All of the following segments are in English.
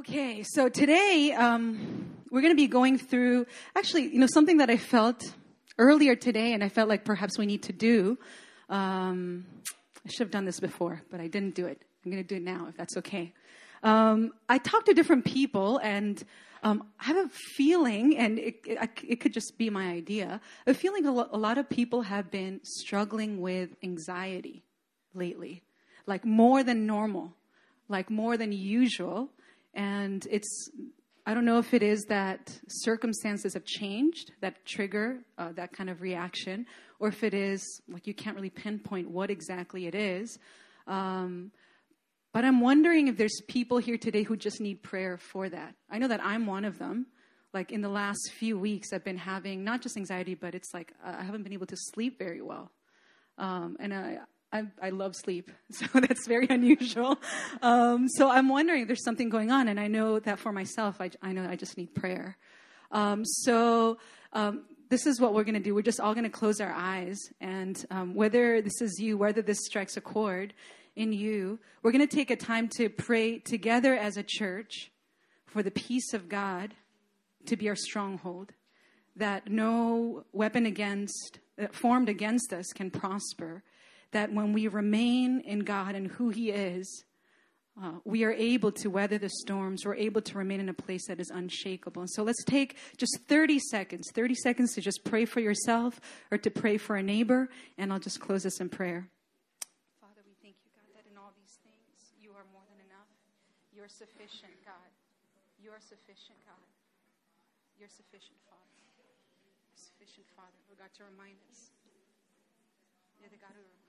Okay, so today um, we're going to be going through actually, you know, something that I felt earlier today, and I felt like perhaps we need to do. Um, I should have done this before, but I didn't do it. I'm going to do it now, if that's okay. Um, I talked to different people, and um, I have a feeling, and it, it, it, could just be my idea, a feeling a, lo- a lot of people have been struggling with anxiety lately, like more than normal, like more than usual. And it's, I don't know if it is that circumstances have changed that trigger uh, that kind of reaction, or if it is like you can't really pinpoint what exactly it is. Um, but I'm wondering if there's people here today who just need prayer for that. I know that I'm one of them. Like in the last few weeks, I've been having not just anxiety, but it's like uh, I haven't been able to sleep very well. Um, and I, I, I, love sleep, so that's very unusual. Um, so I'm wondering if there's something going on, and I know that for myself, I, I know I just need prayer. Um, so um, this is what we're going to do. We're just all going to close our eyes, and um, whether this is you, whether this strikes a chord in you, we're going to take a time to pray together as a church for the peace of God to be our stronghold. That no weapon against uh, formed against us can prosper that when we remain in God and who He is, uh, we are able to weather the storms. We're able to remain in a place that is unshakable. And so let's take just 30 seconds 30 seconds to just pray for yourself or to pray for a neighbor. And I'll just close this in prayer. Father, we thank you, God, that in all these things you are more than enough. You're sufficient, God. You're sufficient, God. You're sufficient, Father. You're sufficient, Father. Lord God, to remind us. You're the God who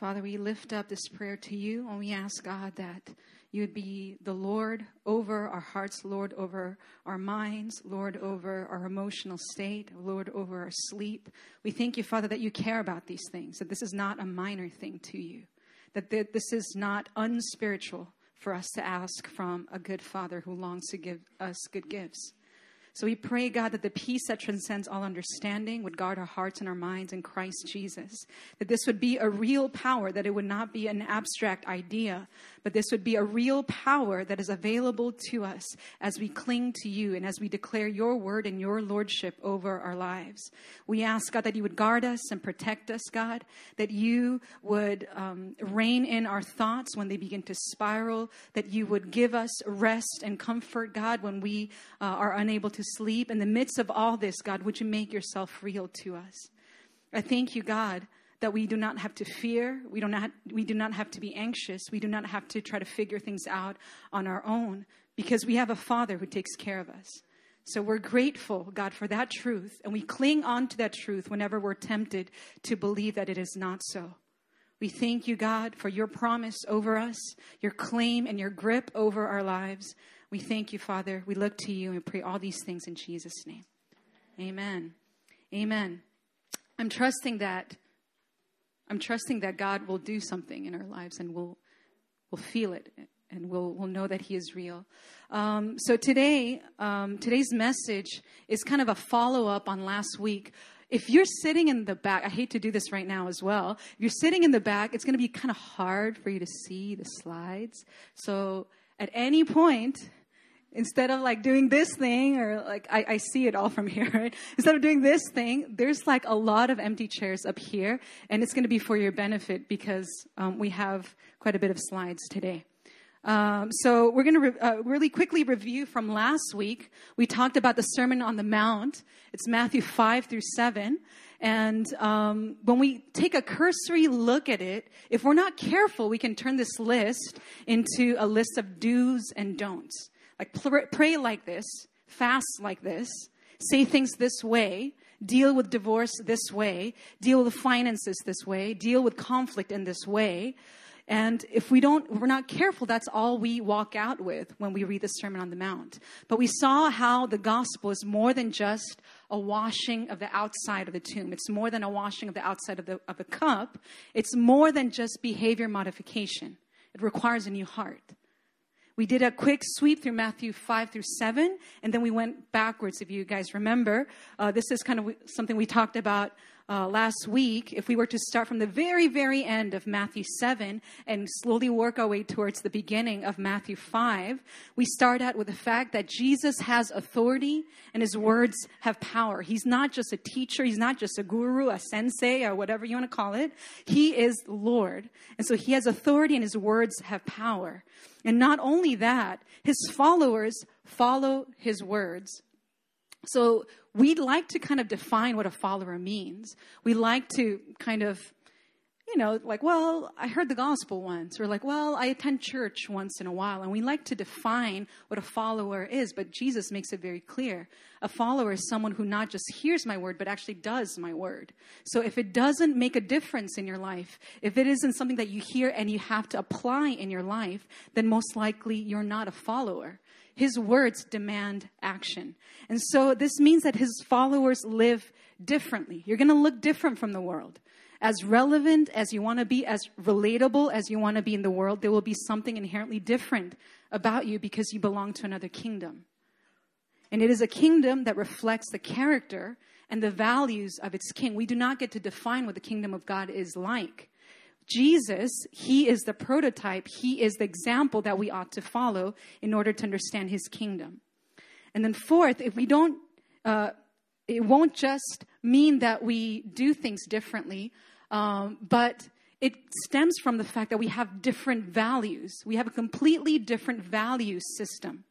Father, we lift up this prayer to you and we ask, God, that you would be the Lord over our hearts, Lord over our minds, Lord over our emotional state, Lord over our sleep. We thank you, Father, that you care about these things, that this is not a minor thing to you, that this is not unspiritual for us to ask from a good Father who longs to give us good gifts. So we pray, God, that the peace that transcends all understanding would guard our hearts and our minds in Christ Jesus. That this would be a real power, that it would not be an abstract idea, but this would be a real power that is available to us as we cling to you and as we declare your word and your lordship over our lives. We ask, God, that you would guard us and protect us, God, that you would um, in our thoughts when they begin to spiral, that you would give us rest and comfort, God, when we uh, are unable to sleep. In the midst of all this, God, would you make yourself real to us? I thank you, God, that we do not have to fear. We do not, we do not have to be anxious. We do not have to try to figure things out on our own because we have a Father who takes care of us. So we're grateful, God, for that truth, and we cling on to that truth whenever we're tempted to believe that it is not so. We thank you, God, for your promise over us, your claim and your grip over our lives. We thank you, Father. We look to you and pray all these things in Jesus' name. Amen. Amen. I'm trusting that I'm trusting that God will do something in our lives and we'll, we'll feel it and we'll, we'll know that He is real. Um, so today, um, today's message is kind of a follow up on last week. If you're sitting in the back, I hate to do this right now as well. If you're sitting in the back, it's going to be kind of hard for you to see the slides. So at any point, instead of like doing this thing or like I, I, see it all from here right? Instead of doing this thing there's like a lot of empty chairs up here and it's going to be for your benefit because um, we have quite a bit of slides today. Um, so we're going to re- uh, really quickly review from last week. We talked about the sermon on the mount. It's matthew 5 through 7 and um, when we take a cursory look at it if we're not careful we can turn this list into a list of do's and don'ts like, pray like this, fast like this, say things this way, deal with divorce this way, deal with finances this way, deal with conflict in this way. And if we don't, we're not careful, that's all we walk out with when we read the Sermon on the Mount. But we saw how the gospel is more than just a washing of the outside of the tomb. It's more than a washing of the outside of the, of the cup. It's more than just behavior modification. It requires a new heart. We did a quick sweep through Matthew 5 through 7, and then we went backwards, if you guys remember. Uh, this is kind of something we talked about uh, last week, if we were to start from the very, very end of Matthew 7 and slowly work our way towards the beginning of Matthew 5, we start out with the fact that Jesus has authority and his words have power. He's not just a teacher, he's not just a guru, a sensei, or whatever you want to call it. He is Lord. And so he has authority and his words have power. And not only that, his followers follow his words. So we like to kind of define what a follower means. We like to kind of, you know, like, well, I heard the gospel once, or like, well, I attend church once in a while. And we like to define what a follower is, but Jesus makes it very clear. A follower is someone who not just hears my word, but actually does my word. So if it doesn't make a difference in your life, if it isn't something that you hear and you have to apply in your life, then most likely you're not a follower. His words demand action. And so this means that his followers live differently. You're going to look different from the world. As relevant as you want to be, as relatable as you want to be in the world, there will be something inherently different about you because you belong to another kingdom. And it is a kingdom that reflects the character and the values of its king. We do not get to define what the kingdom of God is like. Jesus, he is the prototype, he is the example that we ought to follow in order to understand his kingdom. And then, fourth, if we don't, uh, it won't just mean that we do things differently, um, but it stems from the fact that we have different values. We have a completely different value system.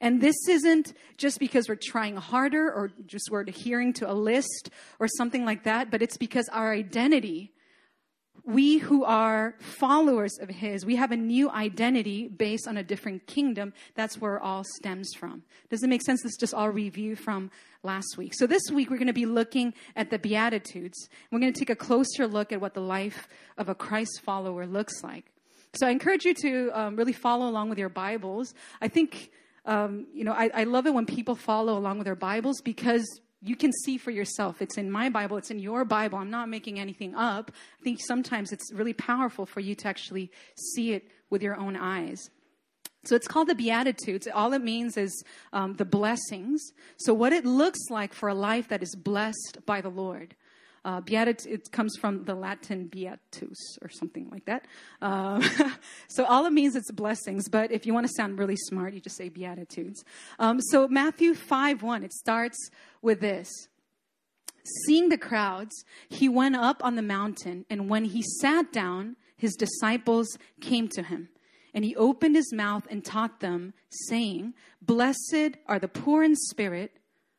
And this isn't just because we're trying harder or just we're adhering to a list or something like that, but it's because our identity we who are followers of his, we have a new identity based on a different kingdom. That's where all stems from. Does it make sense? This is just all review from last week. So this week we're going to be looking at the Beatitudes. We're going to take a closer look at what the life of a Christ follower looks like. So I encourage you to um, really follow along with your Bibles. I think, um, you know, I, I love it when people follow along with their Bibles because you can see for yourself. It's in my Bible, it's in your Bible. I'm not making anything up. I think sometimes it's really powerful for you to actually see it with your own eyes. So it's called the Beatitudes. All it means is um, the blessings. So, what it looks like for a life that is blessed by the Lord. Uh, beatit- it comes from the Latin beatus or something like that. Um, so all it means is blessings, but if you want to sound really smart, you just say beatitudes. Um, so Matthew 5 1, it starts with this. Seeing the crowds, he went up on the mountain, and when he sat down, his disciples came to him. And he opened his mouth and taught them, saying, Blessed are the poor in spirit,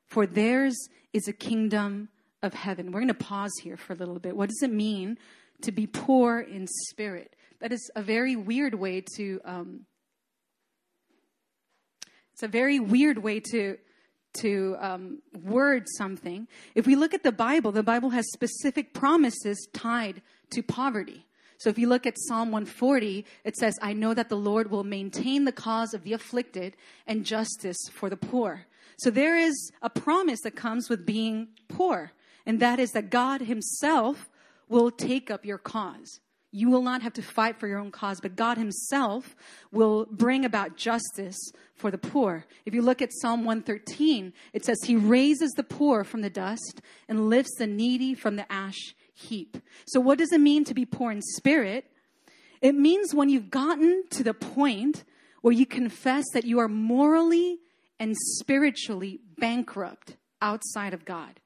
for theirs is a kingdom of heaven. We're going to pause here for a little bit. What does it mean to be poor in spirit? That is a very weird way to. Um, it's a very weird way to to um, word something. If we look at the Bible, the Bible has specific promises tied to poverty. So if you look at Psalm 140, it says, I know that the Lord will maintain the cause of the afflicted and justice for the poor. So there is a promise that comes with being poor and that is that God Himself will take up your cause. You will not have to fight for your own cause, but God Himself will bring about justice for the poor. If you look at Psalm 113, it says, He raises the poor from the dust and lifts the needy from the ash heap. So, what does it mean to be poor in spirit? It means when you've gotten to the point where you confess that you are morally and spiritually bankrupt outside of God.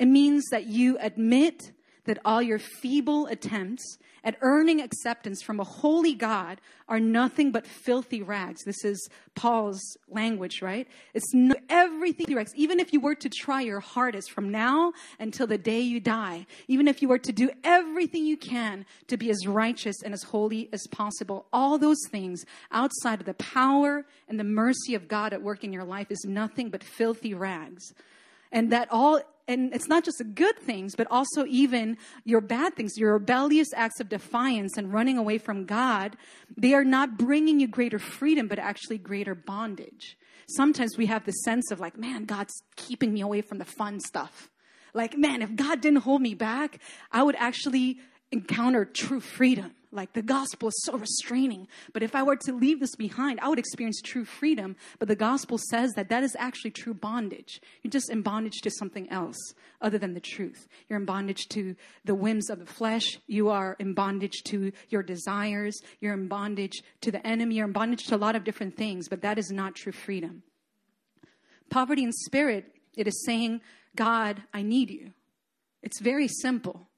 It means that you admit that all your feeble attempts at earning acceptance from a holy God are nothing but filthy rags. This is Paul's language, right? It's no, everything rags. Even if you were to try your hardest from now until the day you die, even if you were to do everything you can to be as righteous and as holy as possible, all those things outside of the power and the mercy of God at work in your life is nothing but filthy rags. And that all, and it's not just the good things, but also even your bad things, your rebellious acts of defiance and running away from God, they are not bringing you greater freedom, but actually greater bondage. Sometimes we have the sense of like, man, God's keeping me away from the fun stuff. Like, man, if God didn't hold me back, I would actually encounter true freedom. Like the gospel is so restraining. But if I were to leave this behind, I would experience true freedom. But the gospel says that that is actually true bondage. You're just in bondage to something else other than the truth. You're in bondage to the whims of the flesh. You are in bondage to your desires. You're in bondage to the enemy. You're in bondage to a lot of different things, but that is not true freedom. Poverty in spirit, it is saying, God, I need you. It's very simple.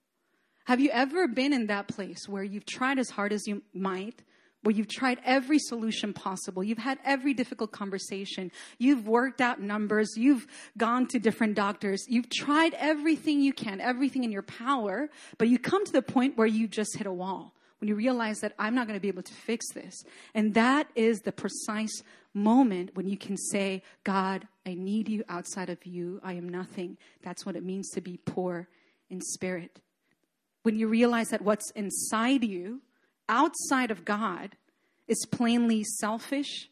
Have you ever been in that place where you've tried as hard as you might, where you've tried every solution possible, you've had every difficult conversation, you've worked out numbers, you've gone to different doctors, you've tried everything you can, everything in your power, but you come to the point where you just hit a wall. When you realize that I'm not going to be able to fix this. And that is the precise moment when you can say, God, I need you outside of you. I am nothing. That's what it means to be poor in spirit when you realize that what's inside you, outside of God, is plainly selfish,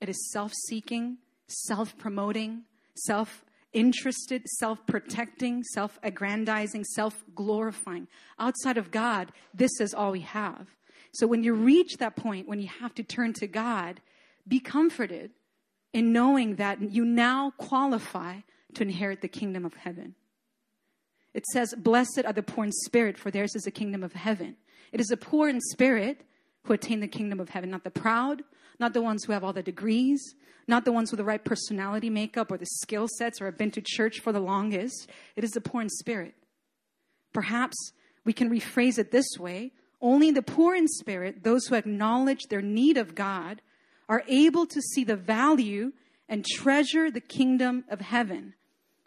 it is self seeking, self promoting, self interested, self protecting, self aggrandizing, self glorifying. Outside of God, this is all we have. So when you reach that point, when you have to turn to God, be comforted in knowing that you now qualify to inherit the kingdom of heaven. It says, Blessed are the poor in spirit, for theirs is the kingdom of heaven. It is the poor in spirit who attain the kingdom of heaven, not the proud, not the ones who have all the degrees, not the ones with the right personality makeup or the skill sets or have been to church for the longest. It is the poor in spirit. Perhaps we can rephrase it this way only the poor in spirit, those who acknowledge their need of God, are able to see the value and treasure the kingdom of heaven.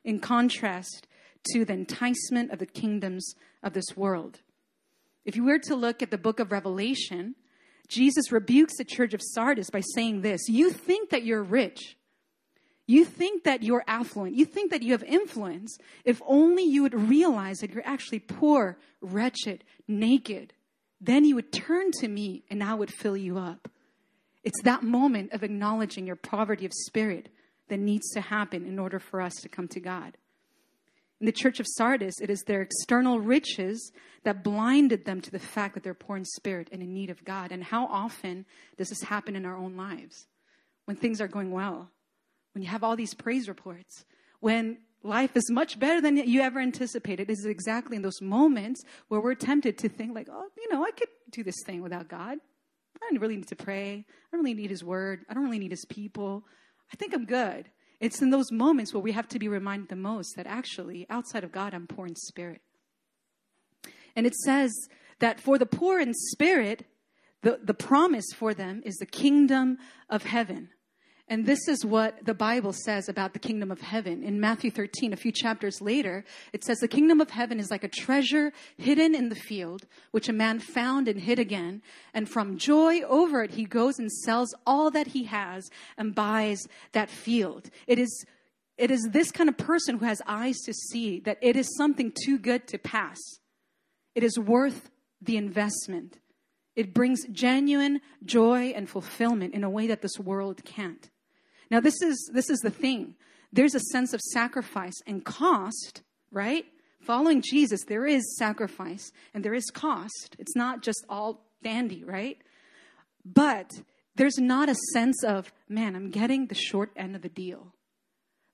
In contrast to the enticement of the kingdoms of this world. If you were to look at the book of Revelation, Jesus rebukes the church of Sardis by saying this You think that you're rich. You think that you're affluent. You think that you have influence. If only you would realize that you're actually poor, wretched, naked, then you would turn to me and I would fill you up. It's that moment of acknowledging your poverty of spirit that needs to happen in order for us to come to God. In the church of Sardis, it is their external riches that blinded them to the fact that they're poor in spirit and in need of God. And how often does this happen in our own lives? When things are going well, when you have all these praise reports, when life is much better than you ever anticipated. It is exactly in those moments where we're tempted to think, like, oh, you know, I could do this thing without God. I don't really need to pray. I don't really need His word. I don't really need His people. I think I'm good. It's in those moments where we have to be reminded the most that actually, outside of God, I'm poor in spirit. And it says that for the poor in spirit, the, the promise for them is the kingdom of heaven. And this is what the Bible says about the kingdom of heaven. In Matthew 13, a few chapters later, it says, The kingdom of heaven is like a treasure hidden in the field, which a man found and hid again. And from joy over it, he goes and sells all that he has and buys that field. It is, it is this kind of person who has eyes to see that it is something too good to pass. It is worth the investment. It brings genuine joy and fulfillment in a way that this world can't. Now, this is, this is the thing. There's a sense of sacrifice and cost, right? Following Jesus, there is sacrifice and there is cost. It's not just all dandy, right? But there's not a sense of, man, I'm getting the short end of the deal.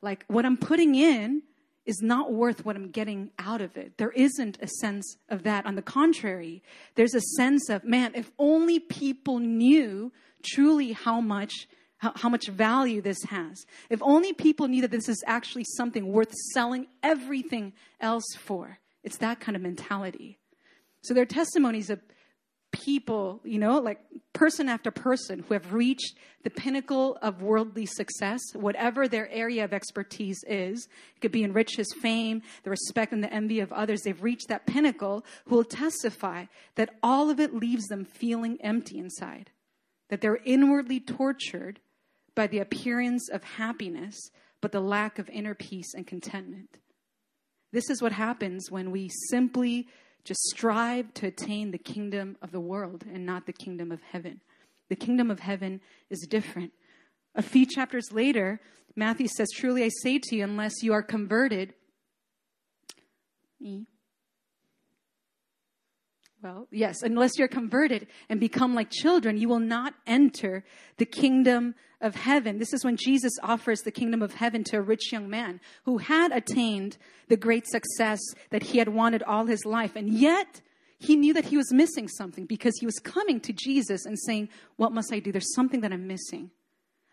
Like what I'm putting in is not worth what I'm getting out of it. There isn't a sense of that. On the contrary, there's a sense of, man, if only people knew truly how much how, how much value this has. If only people knew that this is actually something worth selling everything else for. It's that kind of mentality. So there are testimonies of people, you know, like person after person who have reached the pinnacle of worldly success, whatever their area of expertise is. It could be in riches, fame, the respect and the envy of others. They've reached that pinnacle who will testify that all of it leaves them feeling empty inside, that they're inwardly tortured by the appearance of happiness, but the lack of inner peace and contentment. This is what happens when we simply just strive to attain the kingdom of the world and not the kingdom of heaven. The kingdom of heaven is different. A few chapters later, Matthew says, Truly I say to you, unless you are converted, well, yes, unless you're converted and become like children, you will not enter the kingdom of heaven. This is when Jesus offers the kingdom of heaven to a rich young man who had attained the great success that he had wanted all his life. And yet, he knew that he was missing something because he was coming to Jesus and saying, What must I do? There's something that I'm missing.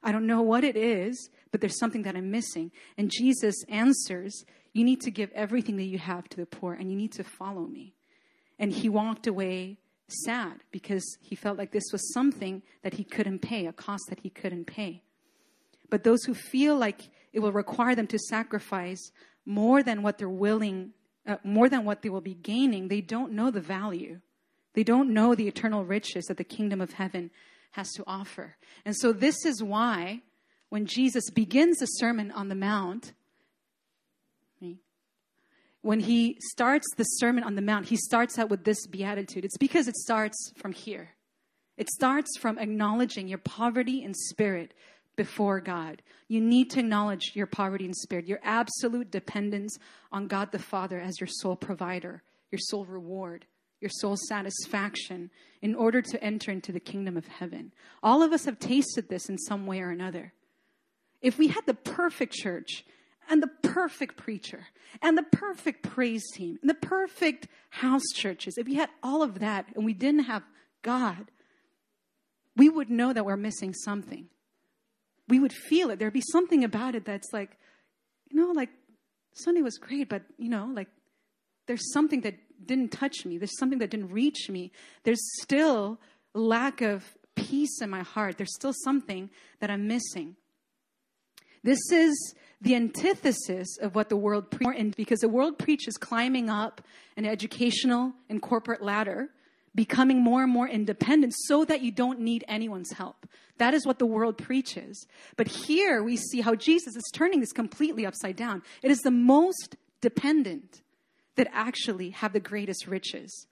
I don't know what it is, but there's something that I'm missing. And Jesus answers, You need to give everything that you have to the poor, and you need to follow me. And he walked away sad because he felt like this was something that he couldn't pay, a cost that he couldn't pay. But those who feel like it will require them to sacrifice more than what they're willing, uh, more than what they will be gaining, they don't know the value. They don't know the eternal riches that the kingdom of heaven has to offer. And so, this is why when Jesus begins the Sermon on the Mount, when he starts the Sermon on the Mount, he starts out with this beatitude. It's because it starts from here. It starts from acknowledging your poverty in spirit before God. You need to acknowledge your poverty in spirit, your absolute dependence on God the Father as your sole provider, your sole reward, your sole satisfaction in order to enter into the kingdom of heaven. All of us have tasted this in some way or another. If we had the perfect church and the perfect preacher and the perfect praise team and the perfect house churches, if we had all of that and we didn't have God, we would know that we're missing something. We would feel it. There'd be something about it that's like, you know, like Sunday was great, but, you know, like there's something that didn't touch me. There's something that didn't reach me. There's still lack of peace in my heart. There's still something that I'm missing. This is the antithesis of what the world preaches, because the world preaches climbing up an educational and corporate ladder, becoming more and more independent so that you don't need anyone's help. That is what the world preaches. But here we see how Jesus is turning this completely upside down. It is the most dependent that actually have the greatest riches.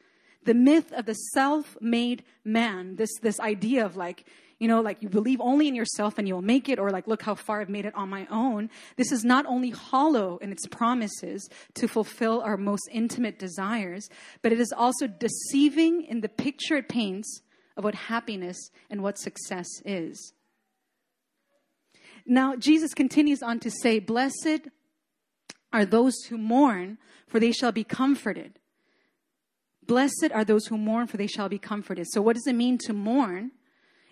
The myth of the self made man, this, this idea of like, you know, like you believe only in yourself and you'll make it, or like, look how far I've made it on my own. This is not only hollow in its promises to fulfill our most intimate desires, but it is also deceiving in the picture it paints of what happiness and what success is. Now, Jesus continues on to say, Blessed are those who mourn, for they shall be comforted. Blessed are those who mourn, for they shall be comforted. So, what does it mean to mourn?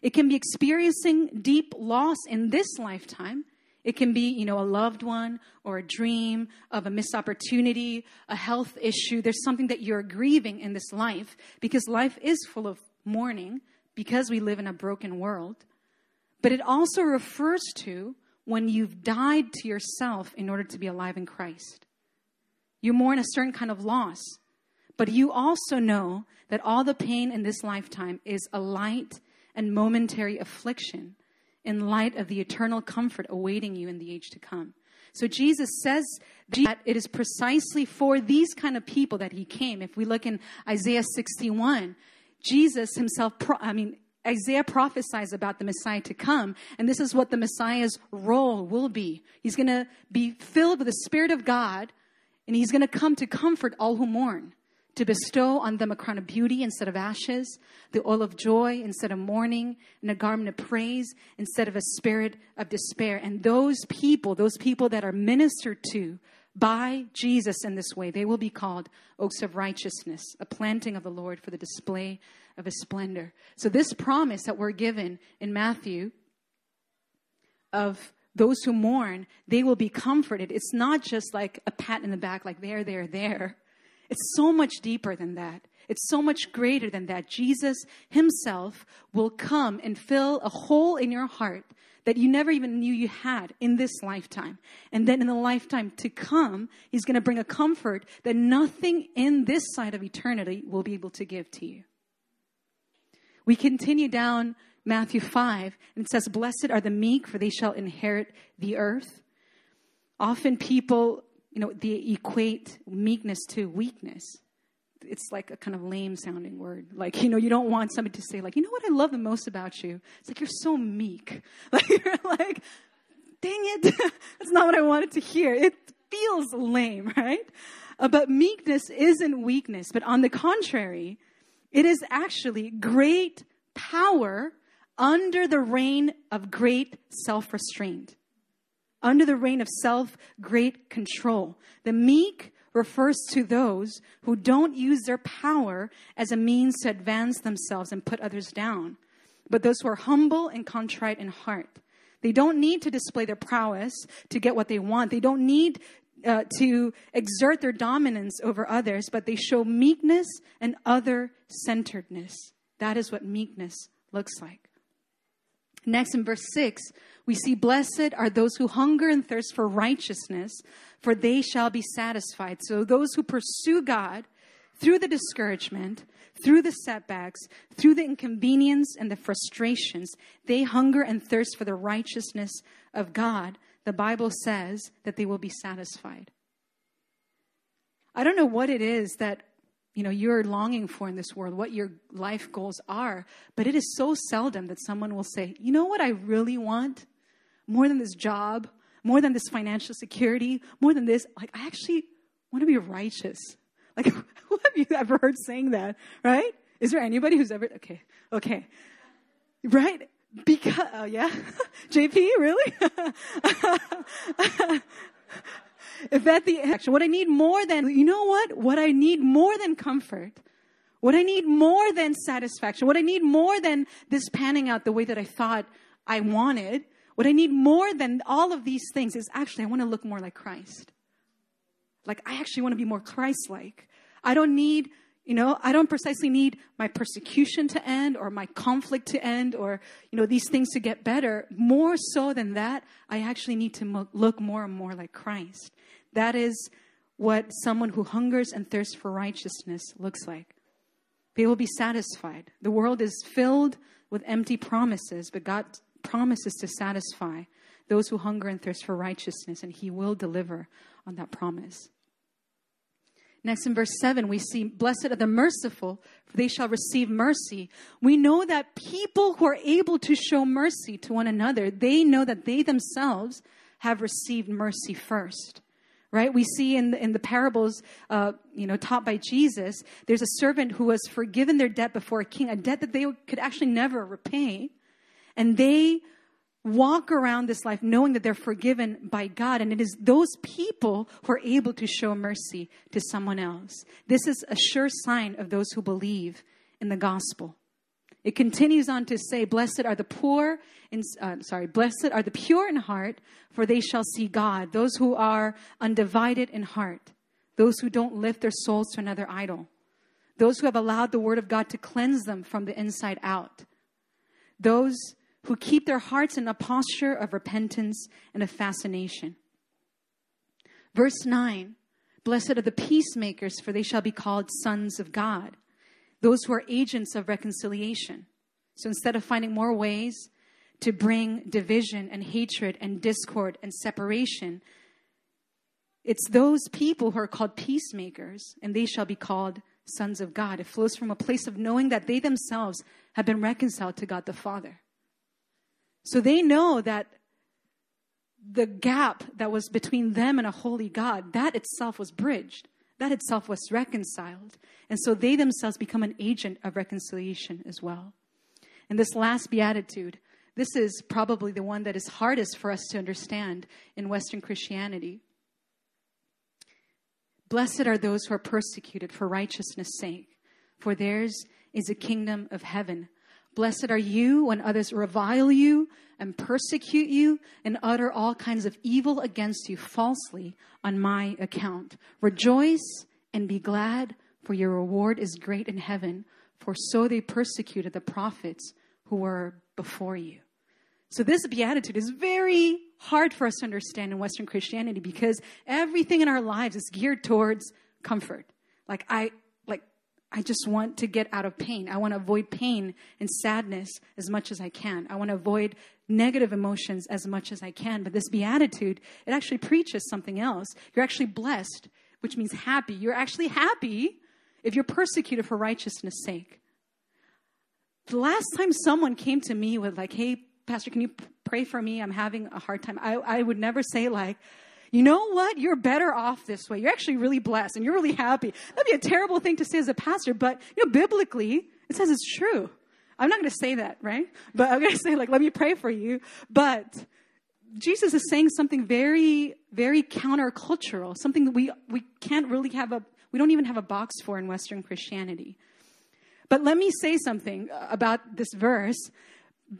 It can be experiencing deep loss in this lifetime. It can be, you know, a loved one or a dream of a missed opportunity, a health issue. There's something that you're grieving in this life because life is full of mourning because we live in a broken world. But it also refers to when you've died to yourself in order to be alive in Christ. You mourn a certain kind of loss, but you also know that all the pain in this lifetime is a light and momentary affliction in light of the eternal comfort awaiting you in the age to come. So Jesus says that it is precisely for these kind of people that he came. If we look in Isaiah 61, Jesus himself, I mean, Isaiah prophesies about the Messiah to come, and this is what the Messiah's role will be. He's going to be filled with the Spirit of God, and he's going to come to comfort all who mourn to bestow on them a crown of beauty instead of ashes, the oil of joy instead of mourning, and a garment of praise instead of a spirit of despair. And those people, those people that are ministered to by Jesus in this way, they will be called oaks of righteousness, a planting of the Lord for the display of his splendor. So, this promise that we're given in Matthew of those who mourn, they will be comforted. It's not just like a pat in the back, like there, there, there it's so much deeper than that. It's so much greater than that. Jesus himself will come and fill a hole in your heart that you never even knew you had in this lifetime. And then in the lifetime to come, he's going to bring a comfort that nothing in this side of eternity will be able to give to you. We continue down Matthew 5, and it says, Blessed are the meek, for they shall inherit the earth. Often people, you know, they equate meekness to weakness. It's like a kind of lame sounding word. Like, you know, you don't want somebody to say, like, you know what I love the most about you? It's like, you're so meek. Like, you're like, dang it. That's not what I wanted to hear. It feels lame, right? Uh, but meekness isn't weakness, but on the contrary, it is actually great power under the reign of great self restraint, under the reign of self great control. The meek refers to those who don't use their power as a means to advance themselves and put others down, but those who are humble and contrite in heart. They don't need to display their prowess to get what they want. They don't need uh, to exert their dominance over others, but they show meekness and other centeredness. That is what meekness looks like. Next, in verse 6, we see, Blessed are those who hunger and thirst for righteousness, for they shall be satisfied. So, those who pursue God through the discouragement, through the setbacks, through the inconvenience and the frustrations, they hunger and thirst for the righteousness of God the Bible says that they will be satisfied. I don't know what it is that you know you're longing for in this world, what your life goals are, but it is so seldom that someone will say, "You know what I really want? More than this job, more than this financial security, more than this, like I actually want to be righteous." Like who have you ever heard saying that, right? Is there anybody who's ever okay, okay. Right? Because, oh yeah? JP, really? If at the action, what I need more than, you know what? What I need more than comfort, what I need more than satisfaction, what I need more than this panning out the way that I thought I wanted, what I need more than all of these things is actually, I want to look more like Christ. Like, I actually want to be more Christ like. I don't need you know, I don't precisely need my persecution to end or my conflict to end or, you know, these things to get better. More so than that, I actually need to look more and more like Christ. That is what someone who hungers and thirsts for righteousness looks like. They will be satisfied. The world is filled with empty promises, but God promises to satisfy those who hunger and thirst for righteousness, and He will deliver on that promise. Next in verse 7, we see, Blessed are the merciful, for they shall receive mercy. We know that people who are able to show mercy to one another, they know that they themselves have received mercy first. Right? We see in the, in the parables, uh, you know, taught by Jesus, there's a servant who was forgiven their debt before a king, a debt that they could actually never repay. And they walk around this life knowing that they're forgiven by God. And it is those people who are able to show mercy to someone else. This is a sure sign of those who believe in the gospel. It continues on to say, Blessed are the poor, in, uh, sorry, blessed are the pure in heart, for they shall see God. Those who are undivided in heart, those who don't lift their souls to another idol, those who have allowed the word of God to cleanse them from the inside out, those who keep their hearts in a posture of repentance and of fascination. Verse 9 Blessed are the peacemakers, for they shall be called sons of God. Those who are agents of reconciliation. So instead of finding more ways to bring division and hatred and discord and separation, it's those people who are called peacemakers, and they shall be called sons of God. It flows from a place of knowing that they themselves have been reconciled to God the Father. So they know that the gap that was between them and a holy God, that itself was bridged. That itself was reconciled. And so they themselves become an agent of reconciliation as well. And this last beatitude, this is probably the one that is hardest for us to understand in Western Christianity. Blessed are those who are persecuted for righteousness' sake, for theirs is the kingdom of heaven. Blessed are you when others revile you and persecute you and utter all kinds of evil against you falsely on my account. Rejoice and be glad, for your reward is great in heaven, for so they persecuted the prophets who were before you. So, this beatitude is very hard for us to understand in Western Christianity because everything in our lives is geared towards comfort. Like, I, I just want to get out of pain. I want to avoid pain and sadness as much as I can. I want to avoid negative emotions as much as I can. But this beatitude, it actually preaches something else. You're actually blessed, which means happy. You're actually happy if you're persecuted for righteousness' sake. The last time someone came to me with, like, hey, Pastor, can you pray for me? I'm having a hard time. I, I would never say, like, you know what? You're better off this way. You're actually really blessed and you're really happy. That'd be a terrible thing to say as a pastor, but you know, biblically, it says it's true. I'm not going to say that, right? But I'm going to say, like, let me pray for you. But Jesus is saying something very, very countercultural, something that we, we can't really have a, we don't even have a box for in Western Christianity. But let me say something uh, about this verse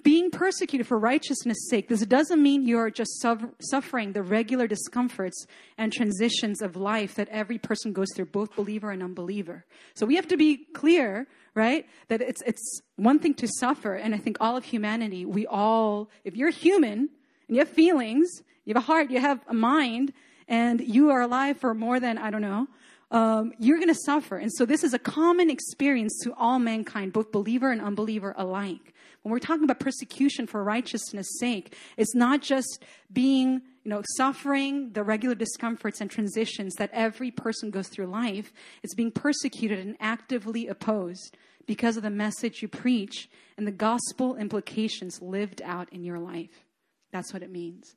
being persecuted for righteousness' sake, this doesn't mean you're just suffering the regular discomforts and transitions of life that every person goes through, both believer and unbeliever. So we have to be clear, right? That it's, it's one thing to suffer. And I think all of humanity, we all, if you're human and you have feelings, you have a heart, you have a mind, and you are alive for more than, I don't know, um, you're going to suffer. And so this is a common experience to all mankind, both believer and unbeliever alike. When we're talking about persecution for righteousness' sake, it's not just being, you know, suffering the regular discomforts and transitions that every person goes through life. It's being persecuted and actively opposed because of the message you preach and the gospel implications lived out in your life. That's what it means.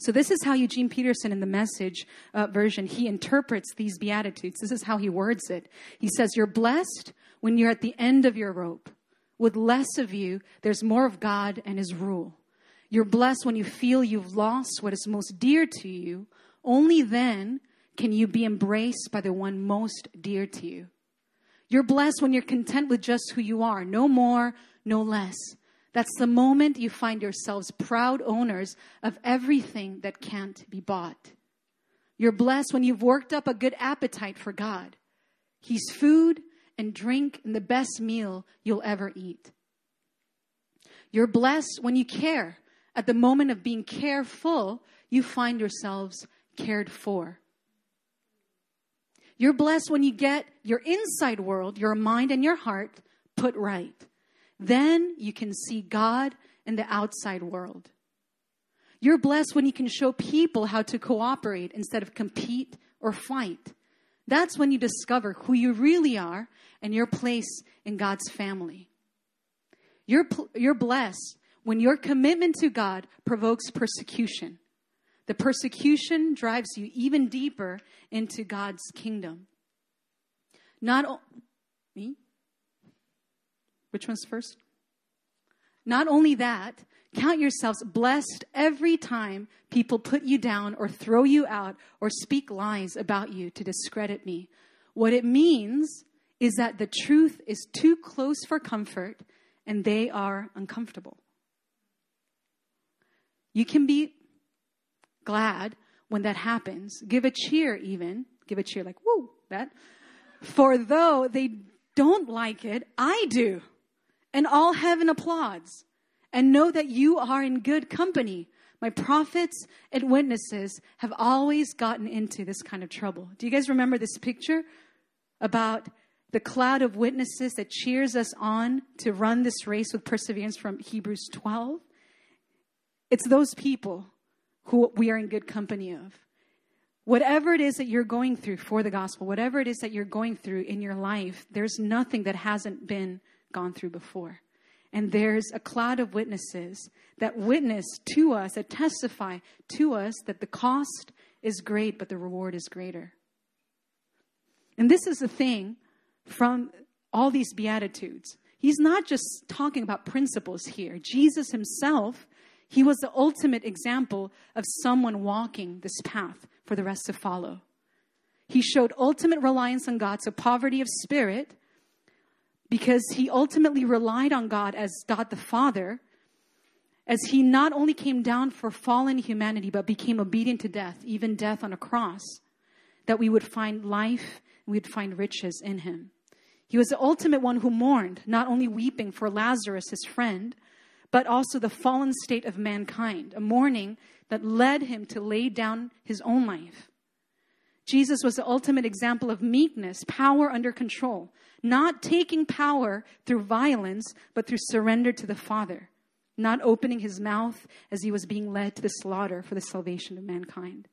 So this is how Eugene Peterson in the message uh, version, he interprets these beatitudes. This is how he words it. He says, you're blessed when you're at the end of your rope. With less of you, there's more of God and His rule. You're blessed when you feel you've lost what is most dear to you. Only then can you be embraced by the one most dear to you. You're blessed when you're content with just who you are, no more, no less. That's the moment you find yourselves proud owners of everything that can't be bought. You're blessed when you've worked up a good appetite for God. He's food and drink and the best meal you'll ever eat. You're blessed when you care. At the moment of being careful, you find yourselves cared for. You're blessed when you get your inside world, your mind and your heart put right. Then you can see God in the outside world. You're blessed when you can show people how to cooperate instead of compete or fight. That's when you discover who you really are and your place in God's family. You're, you're blessed when your commitment to God provokes persecution. The persecution drives you even deeper into God's kingdom. Not o- me? Which one's first? Not only that, Count yourselves blessed every time people put you down or throw you out or speak lies about you to discredit me. What it means is that the truth is too close for comfort and they are uncomfortable. You can be glad when that happens. Give a cheer, even. Give a cheer like, woo, that. For though they don't like it, I do. And all heaven applauds and know that you are in good company. My prophets and witnesses have always gotten into this kind of trouble. Do you guys remember this picture about the cloud of witnesses that cheers us on to run this race with perseverance from Hebrews 12? It's those people who we are in good company of. Whatever it is that you're going through for the gospel, whatever it is that you're going through in your life, there's nothing that hasn't been gone through before. And there's a cloud of witnesses that witness to us, that testify to us that the cost is great, but the reward is greater. And this is the thing from all these Beatitudes. He's not just talking about principles here. Jesus himself, he was the ultimate example of someone walking this path for the rest to follow. He showed ultimate reliance on God, so poverty of spirit, because he ultimately relied on God as God the Father, as he not only came down for fallen humanity, but became obedient to death, even death on a cross, that we would find life and we'd find riches in him. He was the ultimate one who mourned, not only weeping for Lazarus, his friend, but also the fallen state of mankind, a mourning that led him to lay down his own life. Jesus was the ultimate example of meekness, power under control, not taking power through violence, but through surrender to the Father, not opening his mouth as he was being led to the slaughter for the salvation of mankind.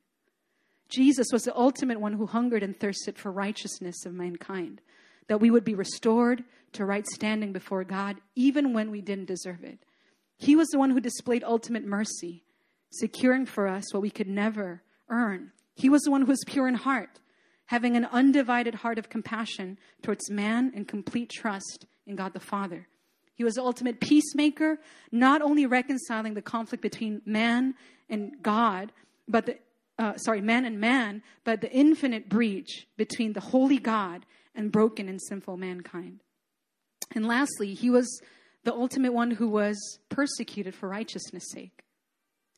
Jesus was the ultimate one who hungered and thirsted for righteousness of mankind, that we would be restored to right standing before God, even when we didn't deserve it. He was the one who displayed ultimate mercy, securing for us what we could never earn he was the one who was pure in heart, having an undivided heart of compassion towards man and complete trust in God the Father. He was the ultimate peacemaker, not only reconciling the conflict between man and God, but the uh, sorry, man and man, but the infinite breach between the holy God and broken and sinful mankind. And lastly, he was the ultimate one who was persecuted for righteousness' sake.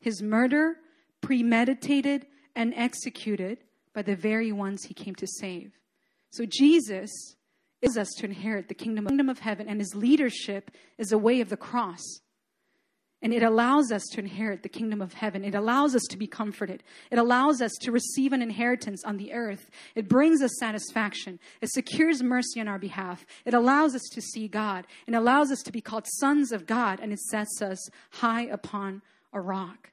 His murder, premeditated, and executed by the very ones he came to save. So Jesus is us to inherit the kingdom of heaven, and his leadership is a way of the cross. And it allows us to inherit the kingdom of heaven. It allows us to be comforted. It allows us to receive an inheritance on the earth. It brings us satisfaction. It secures mercy on our behalf. It allows us to see God. It allows us to be called sons of God, and it sets us high upon a rock.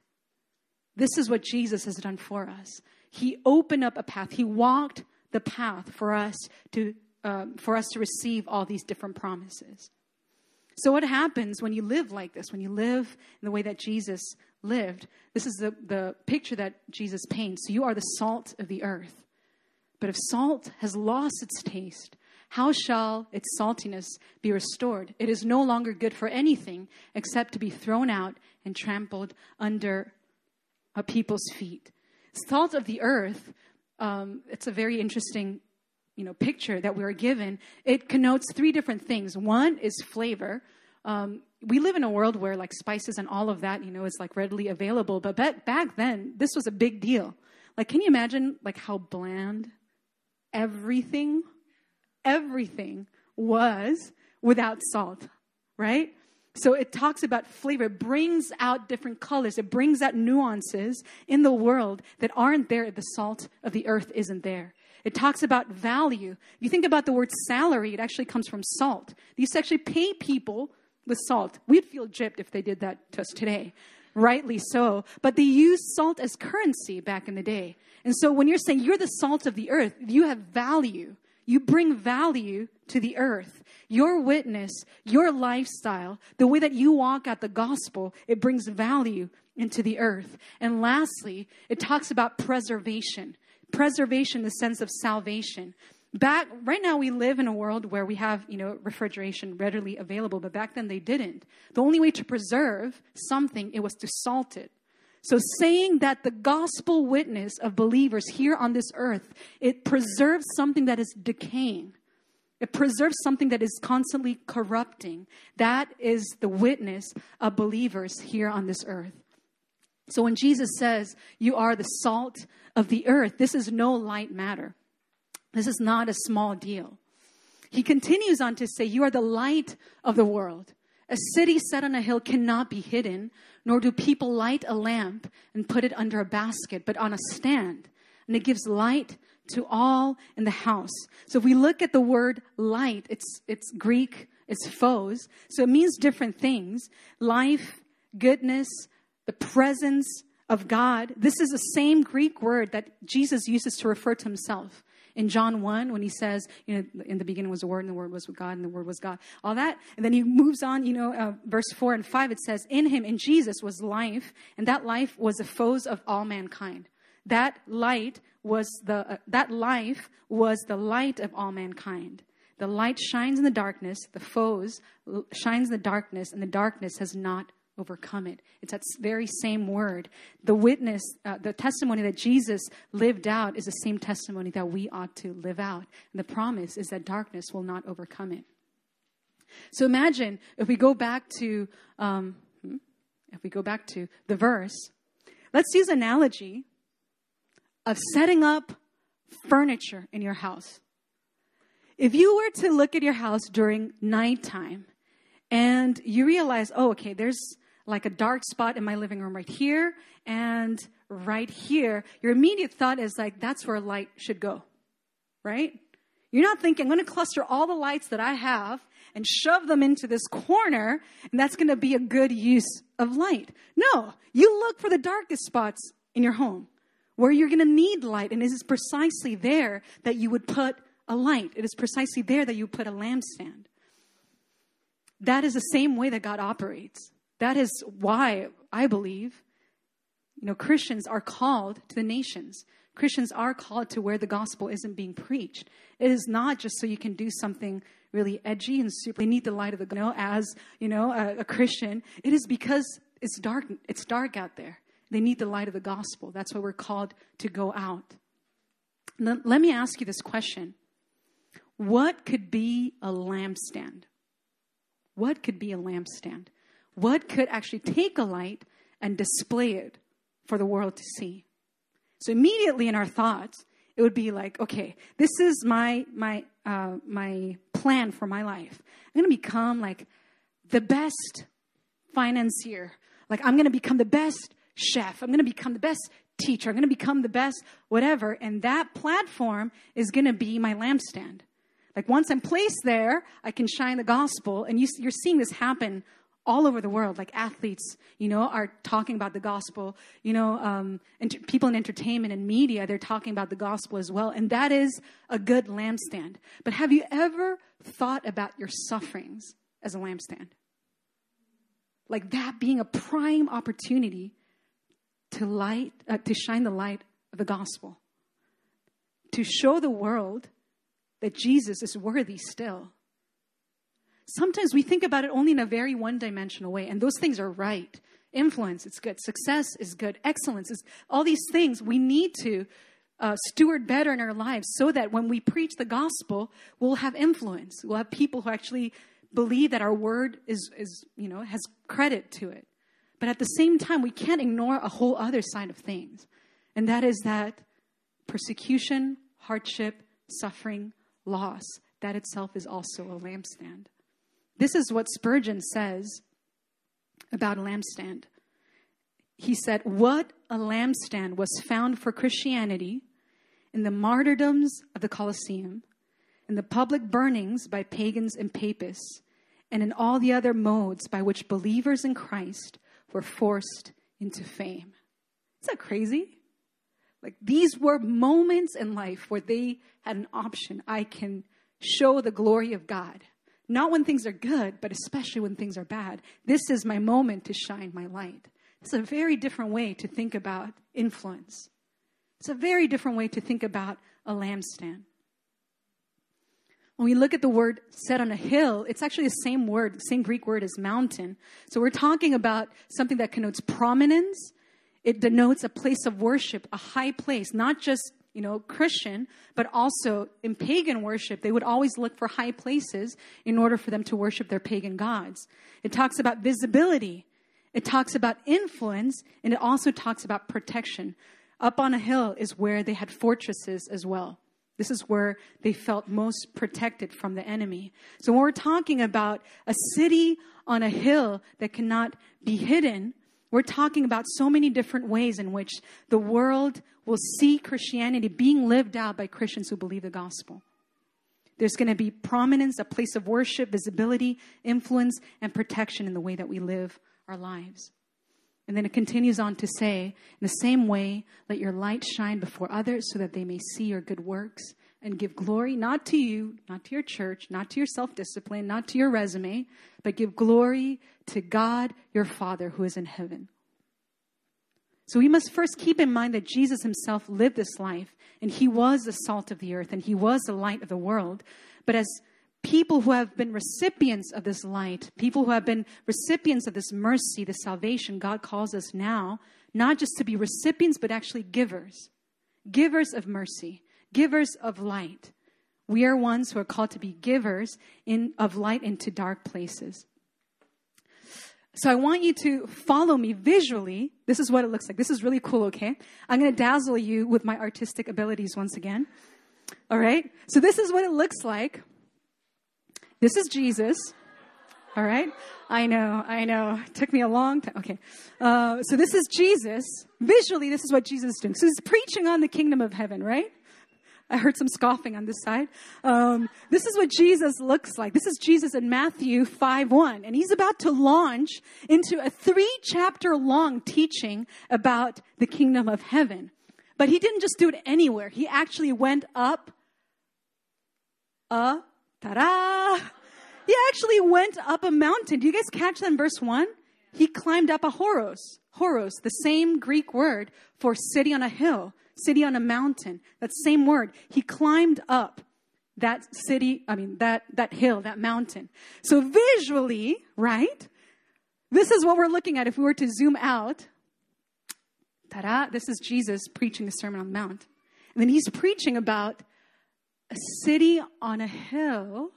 This is what Jesus has done for us. He opened up a path. He walked the path for us to uh, for us to receive all these different promises. So, what happens when you live like this? When you live in the way that Jesus lived? This is the, the picture that Jesus paints. You are the salt of the earth. But if salt has lost its taste, how shall its saltiness be restored? It is no longer good for anything except to be thrown out and trampled under a people's feet. Salt of the earth, um, it's a very interesting you know, picture that we're given. It connotes three different things. One is flavor. Um, we live in a world where like spices and all of that, you know, is like readily available. But back then, this was a big deal. Like, can you imagine like how bland everything, everything was without salt, right? So it talks about flavor. It brings out different colors. It brings out nuances in the world that aren't there if the salt of the earth isn't there. It talks about value. If you think about the word salary, it actually comes from salt. They used to actually pay people with salt. We'd feel gypped if they did that to us today. Rightly so. But they used salt as currency back in the day. And so when you're saying you're the salt of the earth, you have value. You bring value to the earth. Your witness, your lifestyle, the way that you walk out the gospel, it brings value into the earth. And lastly, it talks about preservation. Preservation, the sense of salvation. Back right now we live in a world where we have, you know, refrigeration readily available, but back then they didn't. The only way to preserve something it was to salt it. So saying that the gospel witness of believers here on this earth, it preserves something that is decaying. It preserves something that is constantly corrupting. That is the witness of believers here on this earth. So when Jesus says, You are the salt of the earth, this is no light matter. This is not a small deal. He continues on to say, You are the light of the world. A city set on a hill cannot be hidden, nor do people light a lamp and put it under a basket, but on a stand. And it gives light to all in the house. So if we look at the word light, it's, it's Greek, it's phos. So it means different things life, goodness, the presence of God. This is the same Greek word that Jesus uses to refer to himself in John 1 when he says, you know, in the beginning was the Word, and the Word was with God, and the Word was God. All that. And then he moves on, you know, uh, verse 4 and 5, it says, In him, in Jesus, was life, and that life was the phos of all mankind. That light was the, uh, that life was the light of all mankind. The light shines in the darkness, the phos shines in the darkness, and the darkness has not overcome it. It's that very same word. The witness, uh, the testimony that Jesus lived out is the same testimony that we ought to live out. And the promise is that darkness will not overcome it. So imagine if we go back to, um, hmm, if we go back to the verse, let's use analogy of setting up furniture in your house. If you were to look at your house during nighttime and you realize, oh, okay, there's like a dark spot in my living room right here, and right here, your immediate thought is like, that's where light should go, right? You're not thinking, I'm going to cluster all the lights that I have and shove them into this corner, and that's going to be a good use of light. No, you look for the darkest spots in your home where you're going to need light, and it is precisely there that you would put a light. It is precisely there that you put a lampstand. That is the same way that God operates. That is why I believe, you know, Christians are called to the nations. Christians are called to where the gospel isn't being preached. It is not just so you can do something really edgy and super. They need the light of the you know as you know a, a Christian. It is because it's dark. It's dark out there. They need the light of the gospel. That's why we're called to go out. Now, let me ask you this question: What could be a lampstand? What could be a lampstand? What could actually take a light and display it for the world to see? So immediately in our thoughts, it would be like, okay, this is my my uh, my plan for my life. I'm to become like the best financier. Like I'm to become the best chef. I'm to become the best teacher. I'm to become the best whatever. And that platform is to be my lampstand. Like once I'm placed there, I can shine the gospel. And you, you're seeing this happen all over the world, like athletes, you know, are talking about the gospel. You know, um, and people in entertainment and media, they're talking about the gospel as well. And that is a good lampstand. But have you ever thought about your sufferings as a lampstand? Like that being a prime opportunity to light, uh, to shine the light of the gospel, to show the world that Jesus is worthy still sometimes we think about it only in a very one dimensional way, and those things are right. Influence, it's good. Success is good. Excellence is all these things we need to uh, steward better in our lives so that when we preach the gospel, we'll have influence. We'll have people who actually believe that our word is, is you know, has credit to it. But at the same time, we can't ignore a whole other side of things. And that is that persecution, hardship, suffering, loss, that itself is also a lampstand. This is what Spurgeon says about a lampstand. He said, What a lampstand was found for Christianity in the martyrdoms of the Colosseum, in the public burnings by pagans and papists, and in all the other modes by which believers in Christ were forced into fame. Is that crazy? Like these were moments in life where they had an option. I can show the glory of God. Not when things are good, but especially when things are bad. This is my moment to shine my light. It's a very different way to think about influence. It's a very different way to think about a lampstand. When we look at the word set on a hill, it's actually the same word, the same Greek word as mountain. So we're talking about something that connotes prominence. It denotes a place of worship, a high place, not just you know, Christian, but also in pagan worship, they would always look for high places in order for them to worship their pagan gods. It talks about visibility, it talks about influence, and it also talks about protection. Up on a hill is where they had fortresses as well. This is where they felt most protected from the enemy. So when we're talking about a city on a hill that cannot be hidden, we're talking about so many different ways in which the world will see Christianity being lived out by Christians who believe the gospel. There's going to be prominence, a place of worship, visibility, influence, and protection in the way that we live our lives. And then it continues on to say, in the same way, let your light shine before others so that they may see your good works and give glory not to you, not to your church, not to your self discipline, not to your resume, but give glory to God your Father who is in heaven. So we must first keep in mind that Jesus himself lived this life and he was the salt of the earth and he was the light of the world. But as people who have been recipients of this light, people who have been recipients of this mercy, this salvation, God calls us now not just to be recipients, but actually givers. Givers of mercy, givers of light. We are ones who are called to be givers in, of light into dark places. So I want you to follow me visually. This is what it looks like. This is really cool, okay? I'm going to dazzle you with my artistic abilities once again. All right? So this is what it looks like. This is Jesus. All right? I know, I know. It took me a long time. Okay. Uh, so this is Jesus. Visually, this is what Jesus is doing. So he's preaching on the kingdom of heaven, right? I heard some scoffing on this side. Um, this is what Jesus looks like. This is Jesus in Matthew 5 1. And he's about to launch into a three chapter long teaching about the kingdom of heaven. But he didn't just do it anywhere. He actually went up a, ta-da! He actually went up a mountain. Do you guys catch that in verse 1? He climbed up a horos. Horos, the same Greek word for city on a hill, city on a mountain. That same word. He climbed up that city, I mean, that, that hill, that mountain. So visually, right? This is what we're looking at if we were to zoom out. Ta-da! This is Jesus preaching the Sermon on the Mount. And then he's preaching about a city on a hill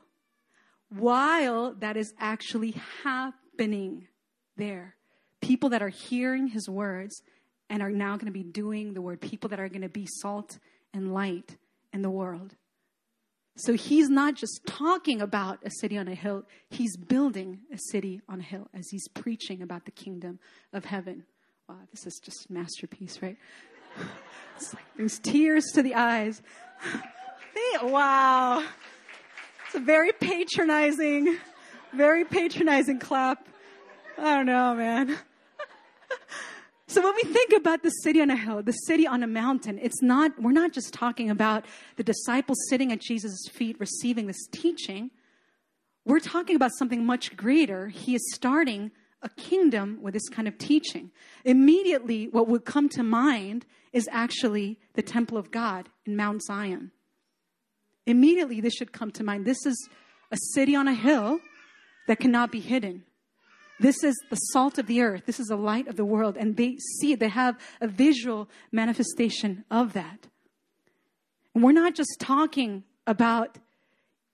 while that is actually happening there. People that are hearing his words and are now going to be doing the word, people that are going to be salt and light in the world. So he's not just talking about a city on a hill, he's building a city on a hill as he's preaching about the kingdom of heaven. Wow, this is just masterpiece, right? It's like brings tears to the eyes. wow. It's a very patronizing, very patronizing clap. I don't know, man. So when we think about the city on a hill, the city on a mountain, it's not, we're not just talking about the disciples sitting at Jesus' feet receiving this teaching. We're talking about something much greater. He is starting a kingdom with this kind of teaching. Immediately, what would come to mind is actually the temple of God in Mount Zion. Immediately, this should come to mind. This is a city on a hill that cannot be hidden. This is the salt of the earth. This is the light of the world. And they see, they have a visual manifestation of that. And we're not just talking about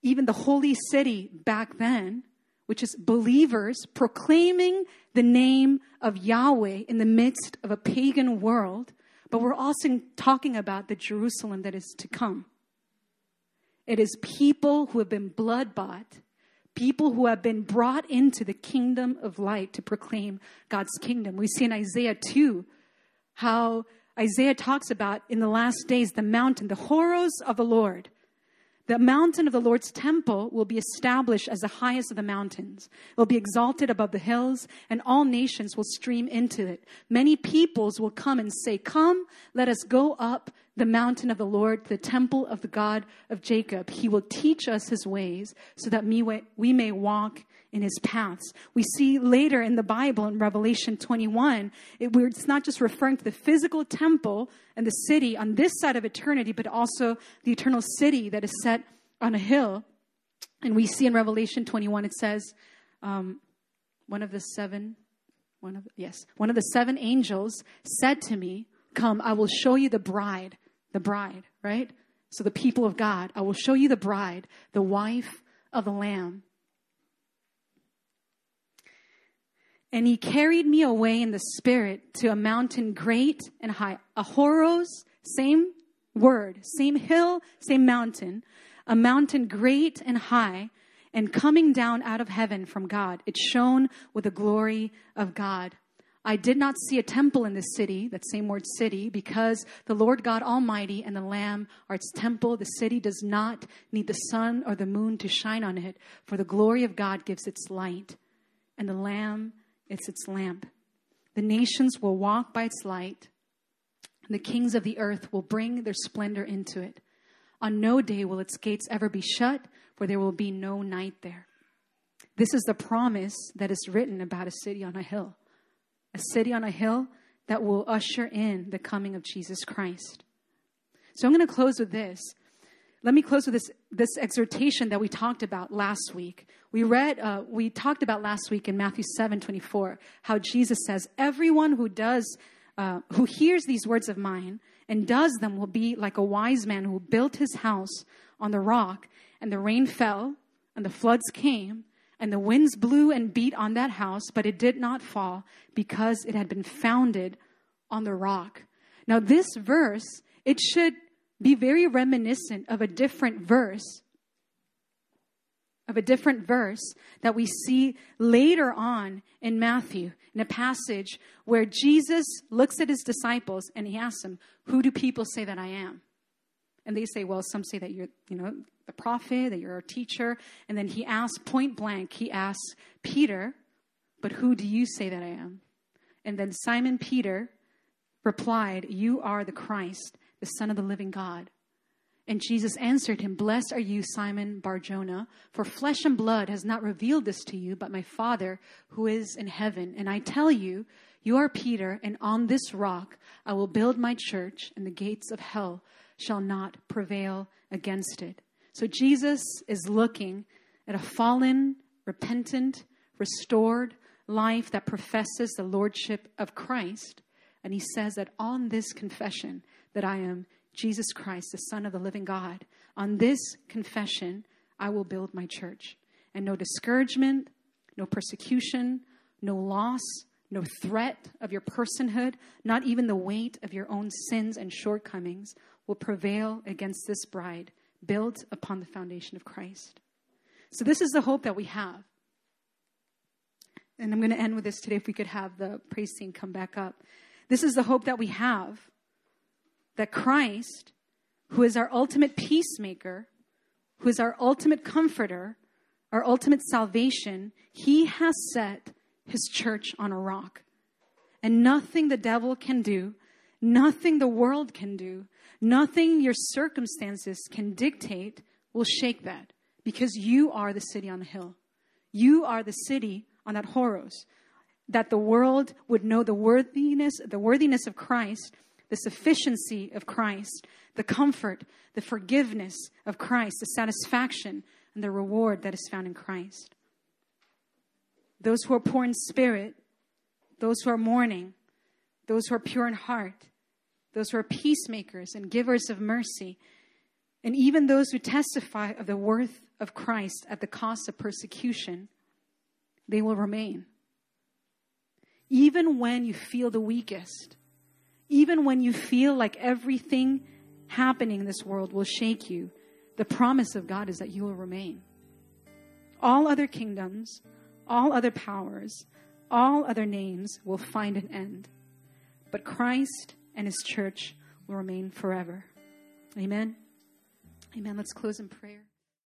even the holy city back then, which is believers proclaiming the name of Yahweh in the midst of a pagan world, but we're also talking about the Jerusalem that is to come. It is people who have been blood bought, people who have been brought into the kingdom of light to proclaim God's kingdom. We see in Isaiah 2 how Isaiah talks about in the last days the mountain, the horos of the Lord. The mountain of the Lord's temple will be established as the highest of the mountains. It will be exalted above the hills, and all nations will stream into it. Many peoples will come and say, Come, let us go up the mountain of the Lord, the temple of the God of Jacob. He will teach us his ways so that we may walk in his paths. We see later in the Bible in Revelation 21, it, it's not just referring to the physical temple and the city on this side of eternity, but also the eternal city that is set on a hill. And we see in Revelation 21, it says, um, one of the seven, one of, yes, one of the seven angels said to me, Come, I will show you the bride the bride, right? So the people of God, I will show you the bride, the wife of the Lamb. And he carried me away in the spirit to a mountain great and high, a horos, same word, same hill, same mountain, a mountain great and high, and coming down out of heaven from God. It shone with the glory of God. I did not see a temple in this city, that same word city, because the Lord God Almighty and the Lamb are its temple. The city does not need the sun or the moon to shine on it, for the glory of God gives its light, and the Lamb is its lamp. The nations will walk by its light, and the kings of the earth will bring their splendor into it. On no day will its gates ever be shut, for there will be no night there. This is the promise that is written about a city on a hill a city on a hill that will usher in the coming of Jesus Christ. So I'm going to close with this. Let me close with this, this exhortation that we talked about last week. We read, uh, we talked about last week in Matthew 7 24, how Jesus says, Everyone who does, uh, who hears these words of mine and does them will be like a wise man who built his house on the rock, and the rain fell, and the floods came, and the winds blew and beat on that house, but it did not fall because it had been founded on the rock. Now, this verse, it should be very reminiscent of a different verse of a different verse that we see later on in Matthew, in a passage where Jesus looks at his disciples and he asks them, Who do people say that I am? And they say, Well, some say that you're, you know, the prophet, that you're a teacher. And then he asks point blank, he asks Peter, But who do you say that I am? And then Simon Peter replied, You are the Christ, the Son of the living God. And Jesus answered him, Blessed are you, Simon Barjona, for flesh and blood has not revealed this to you, but my Father who is in heaven. And I tell you, you are Peter, and on this rock I will build my church, and the gates of hell shall not prevail against it. So Jesus is looking at a fallen, repentant, restored life that professes the lordship of Christ. And he says that on this confession that I am Jesus Christ, the Son of the living God, on this confession I will build my church. And no discouragement, no persecution, no loss, no threat of your personhood, not even the weight of your own sins and shortcomings will prevail against this bride built upon the foundation of Christ. So, this is the hope that we have. And I'm going to end with this today if we could have the praise team come back up. This is the hope that we have that Christ, who is our ultimate peacemaker, who is our ultimate comforter, our ultimate salvation, he has set his church on a rock. And nothing the devil can do, nothing the world can do, Nothing your circumstances can dictate will shake that because you are the city on the hill. You are the city on that horos. That the world would know the worthiness, the worthiness of Christ, the sufficiency of Christ, the comfort, the forgiveness of Christ, the satisfaction and the reward that is found in Christ. Those who are poor in spirit, those who are mourning, those who are pure in heart, those who are peacemakers and givers of mercy, and even those who testify of the worth of Christ at the cost of persecution, they will remain. Even when you feel the weakest, even when you feel like everything happening in this world will shake you, the promise of God is that you will remain. All other kingdoms, all other powers, all other names will find an end. But Christ and his church will remain forever. Amen. Amen. Let's close in prayer.